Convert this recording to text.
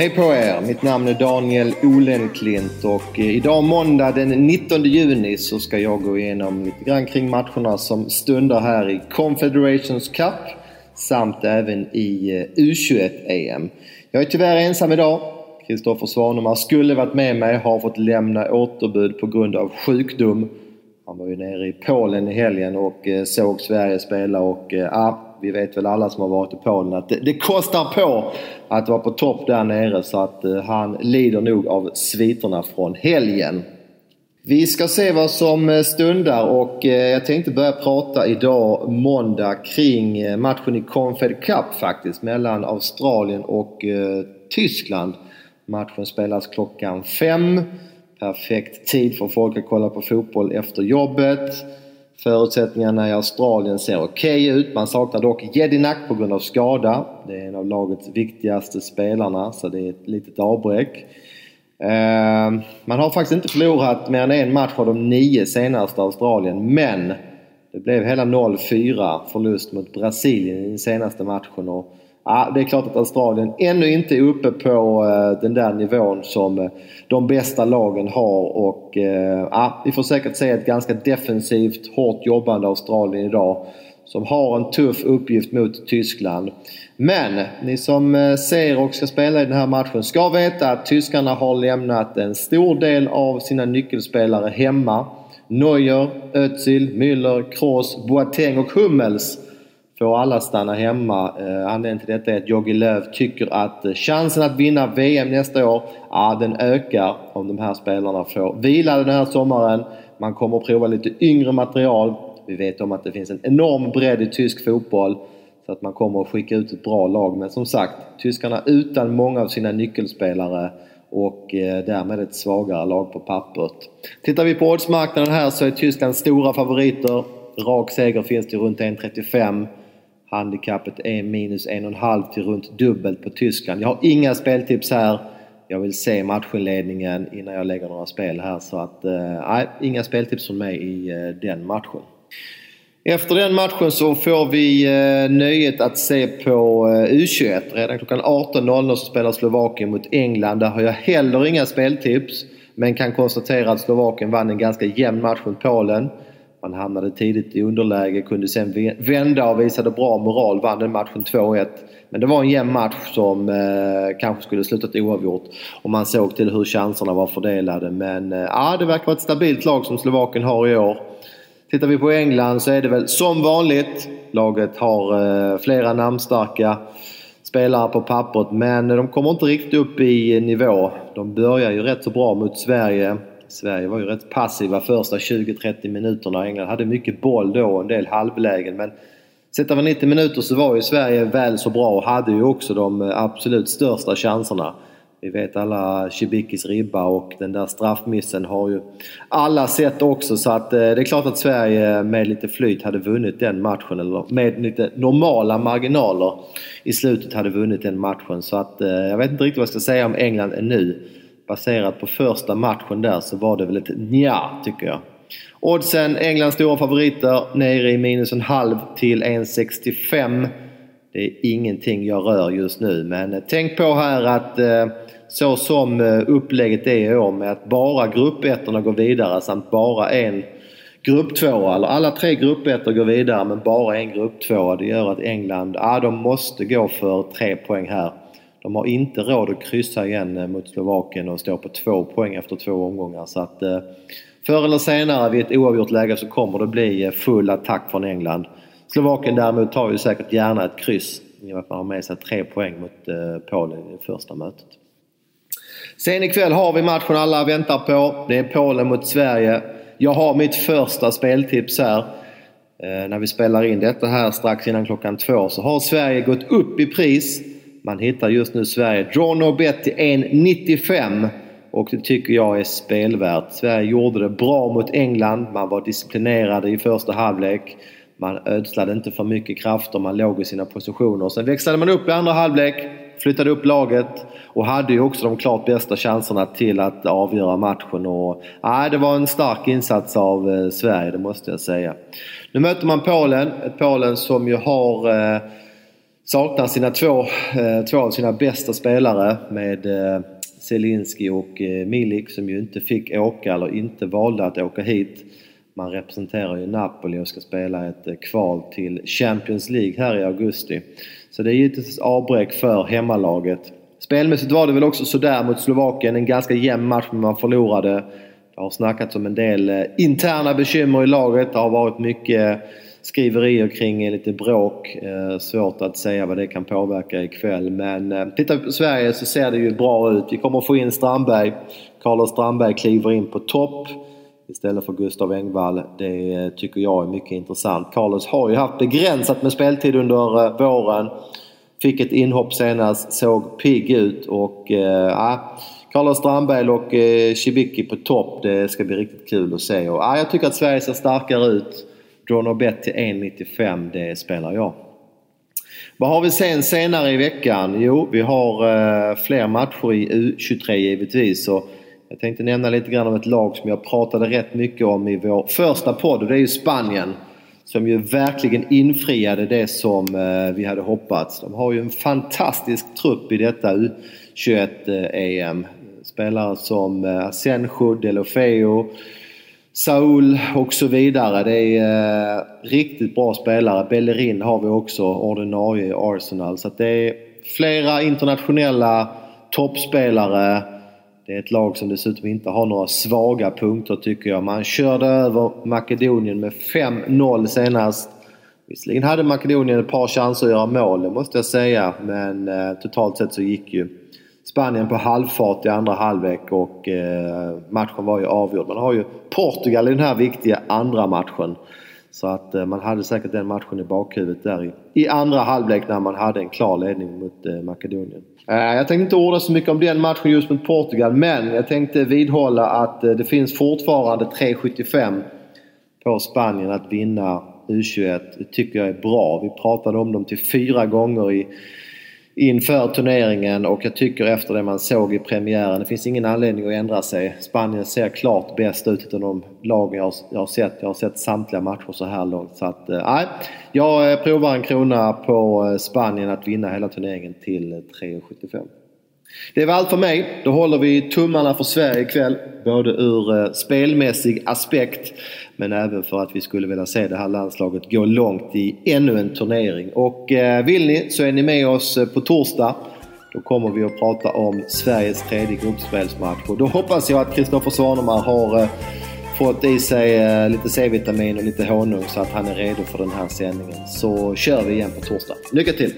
Hej på er! Mitt namn är Daniel Olenklint och eh, idag måndag den 19 juni så ska jag gå igenom lite grann kring matcherna som stundar här i Confederations Cup samt även i eh, U21-EM. Jag är tyvärr ensam idag. Kristoffer Svanemar skulle varit med mig, har fått lämna återbud på grund av sjukdom. Han var ju nere i Polen i helgen och eh, såg Sverige spela och ja, vi vet väl alla som har varit i Polen att det, det kostar på att vara på topp där nere så att eh, han lider nog av sviterna från helgen. Vi ska se vad som eh, stundar och eh, jag tänkte börja prata idag måndag kring eh, matchen i Confed Cup faktiskt mellan Australien och Tyskland. Matchen spelas klockan fem. Perfekt tid för folk att kolla på fotboll efter jobbet. Förutsättningarna i Australien ser okej okay ut. Man saknar dock Jedinak på grund av skada. Det är en av lagets viktigaste spelarna så det är ett litet avbräck. Ehm, man har faktiskt inte förlorat mer än en match av de nio senaste Australien men det blev hela 0-4 förlust mot Brasilien i den senaste matchen. Och Ja, det är klart att Australien ännu inte är uppe på eh, den där nivån som eh, de bästa lagen har och eh, ja, vi får säkert se ett ganska defensivt, hårt jobbande Australien idag som har en tuff uppgift mot Tyskland. Men ni som ser och ska spela i den här matchen ska veta att tyskarna har lämnat en stor del av sina nyckelspelare hemma. Neuer, Özil, Müller, Kroos, Boateng och Hummels får alla stanna hemma. Eh, anledningen till detta är att Jogi Löw tycker att eh, chansen att vinna VM nästa år, ja den ökar om de här spelarna får vila den här sommaren. Man kommer att prova lite yngre material. Vi vet om att det finns en enorm bredd i tysk fotboll. Så att man kommer att skicka ut ett bra lag. Men som sagt, tyskarna utan många av sina nyckelspelare och eh, därmed ett svagare lag på pappret. Tittar vi på oddsmarknaden här så är Tyskland stora favoriter. Rak seger finns till runt 1,35. Handikappet är minus en och en halv till runt dubbelt på Tyskland. Jag har inga speltips här. Jag vill se matchinledningen innan jag lägger några spel här så att eh, nej, eh, inga speltips från mig i eh, den matchen. Efter den matchen så får vi eh, nöjet att se på eh, U21. Redan klockan 18.00 så spelar Slovakien mot England. Där har jag heller inga speltips. Men kan konstatera att Slovakien vann en ganska jämn match mot Polen. Man hamnade tidigt i underläge, kunde sen vända och visade bra moral, vann den matchen 2-1. Men det var en jämn match som eh, kanske skulle slutat oavgjort om man såg till hur chanserna var fördelade. Men eh, det verkar vara ett stabilt lag som Slovakien har i år. Tittar vi på England så är det väl som vanligt. Laget har eh, flera namnstarka spelare på pappret men de kommer inte riktigt upp i nivå. De börjar ju rätt så bra mot Sverige. Sverige var ju rätt passiva första 20-30 minuterna. England hade mycket boll då och en del halvlägen men sett över 90 minuter så var ju Sverige väl så bra och hade ju också de eh, absolut största chanserna. Vi vet alla Cibikis ribba och den där straffmissen har ju alla sett också så att eh, det är klart att Sverige med lite flyt hade vunnit den matchen eller med lite normala marginaler i slutet hade vunnit den matchen så att eh, jag vet inte riktigt vad jag ska säga om England ännu baserat på första matchen där så var det väl ett nja tycker jag. Oddsen, Englands stora favoriter, nere i minus en halv till 1,65. Det är ingenting jag rör just nu men tänk på här att eh, så som eh, upplägget är i år med att bara gruppettorna går vidare samt bara en grupptvåa, eller alla tre gruppettor går vidare men bara en grupptvåa. Det gör att England, ja de måste gå för tre poäng här. De har inte råd att kryssa igen eh, mot Slovakien och stå på två poäng efter två omgångar. Så att eh, förr eller senare vid ett oavgjort läge så kommer det bli eh, full attack från England. Slovakien däremot tar ju säkert gärna ett kryss i och med att man har med sig tre poäng mot Polen i det första mötet. Sen ikväll har vi matchen alla väntar på. Det är Polen mot Sverige. Jag har mitt första speltips här. När vi spelar in detta här strax innan klockan två så har Sverige gått upp i pris man hittar just nu Sverige. Draw no bet till 1,95 och det tycker jag är spelvärt. Sverige gjorde det bra mot England. Man var disciplinerade i första halvlek. Man ödslade inte för mycket krafter, man låg i sina positioner. Sen växlade man upp i andra halvlek, flyttade upp laget och hade ju också de klart bästa chanserna till att avgöra matchen. Och, nej, det var en stark insats av eh, Sverige, det måste jag säga. Nu möter man Polen, ett Polen som ju har eh, saknar sina två, eh, två av sina bästa spelare med eh, Zelinski och eh, Milik som ju inte fick åka eller inte valde att åka hit. Man representerar ju Napoli och ska spela ett eh, kval till Champions League här i augusti. Så det är givetvis avbräck för hemmalaget. Spelmässigt var det väl också sådär mot Slovakien. En ganska jämn match men man förlorade. Det har snackats om en del eh, interna bekymmer i laget. Det har varit mycket skriverier kring lite bråk. Eh, svårt att säga vad det kan påverka ikväll. Men eh, tittar vi på Sverige så ser det ju bra ut. Vi kommer få in Strandberg. Carlos Strandberg kliver in på topp istället för Gustav Engvall. Det eh, tycker jag är mycket intressant. Carlos har ju haft begränsat med speltid under eh, våren. Fick ett inhopp senast, såg pigg ut och eh, Carlos Strandberg och eh, Cibicki på topp. Det ska bli riktigt kul att se. Och, eh, jag tycker att Sverige ser starkare ut. Draw till 1,95 det spelar jag. Vad har vi sen senare i veckan? Jo, vi har eh, fler matcher i U23 givetvis. Och jag tänkte nämna lite grann om ett lag som jag pratade rätt mycket om i vår första podd och det är ju Spanien. Som ju verkligen infriade det som eh, vi hade hoppats. De har ju en fantastisk trupp i detta U21-EM. Eh, Spelare som eh, Asenjo, Delofeo, Saul och så vidare. Det är eh, riktigt bra spelare. Bellerin har vi också, ordinarie i Arsenal. Så det är flera internationella toppspelare. Det är ett lag som dessutom inte har några svaga punkter tycker jag. Man körde över Makedonien med 5-0 senast. Visserligen hade Makedonien ett par chanser att göra mål, det måste jag säga. Men eh, totalt sett så gick ju Spanien på halvfart i andra halvlek och eh, matchen var ju avgjord. Man har ju Portugal i den här viktiga andra matchen. Så att eh, man hade säkert den matchen i bakhuvudet där i, i andra halvlek när man hade en klar ledning mot eh, Makedonien. Eh, jag tänkte inte orda så mycket om den matchen just mot Portugal men jag tänkte vidhålla att eh, det finns fortfarande 3,75 på Spanien att vinna U21. Det tycker jag är bra. Vi pratade om dem till fyra gånger i inför turneringen och jag tycker efter det man såg i premiären, det finns ingen anledning att ändra sig. Spanien ser klart bäst ut utan de lag jag har, jag har sett. Jag har sett samtliga matcher så här långt. Så att, eh, nej, jag eh, provar en krona på eh, Spanien att vinna hela turneringen till 3,75. Det var allt för mig. Då håller vi tummarna för Sverige ikväll. Både ur eh, spelmässig aspekt men även för att vi skulle vilja se det här landslaget gå långt i ännu en turnering. Och eh, vill ni så är ni med oss eh, på torsdag. Då kommer vi att prata om Sveriges tredje gruppspelsmatch och då hoppas jag att Kristoffer Svanemar har fått i sig lite C-vitamin och lite honung så att han är redo för den här sändningen. Så kör vi igen på torsdag. Lycka till!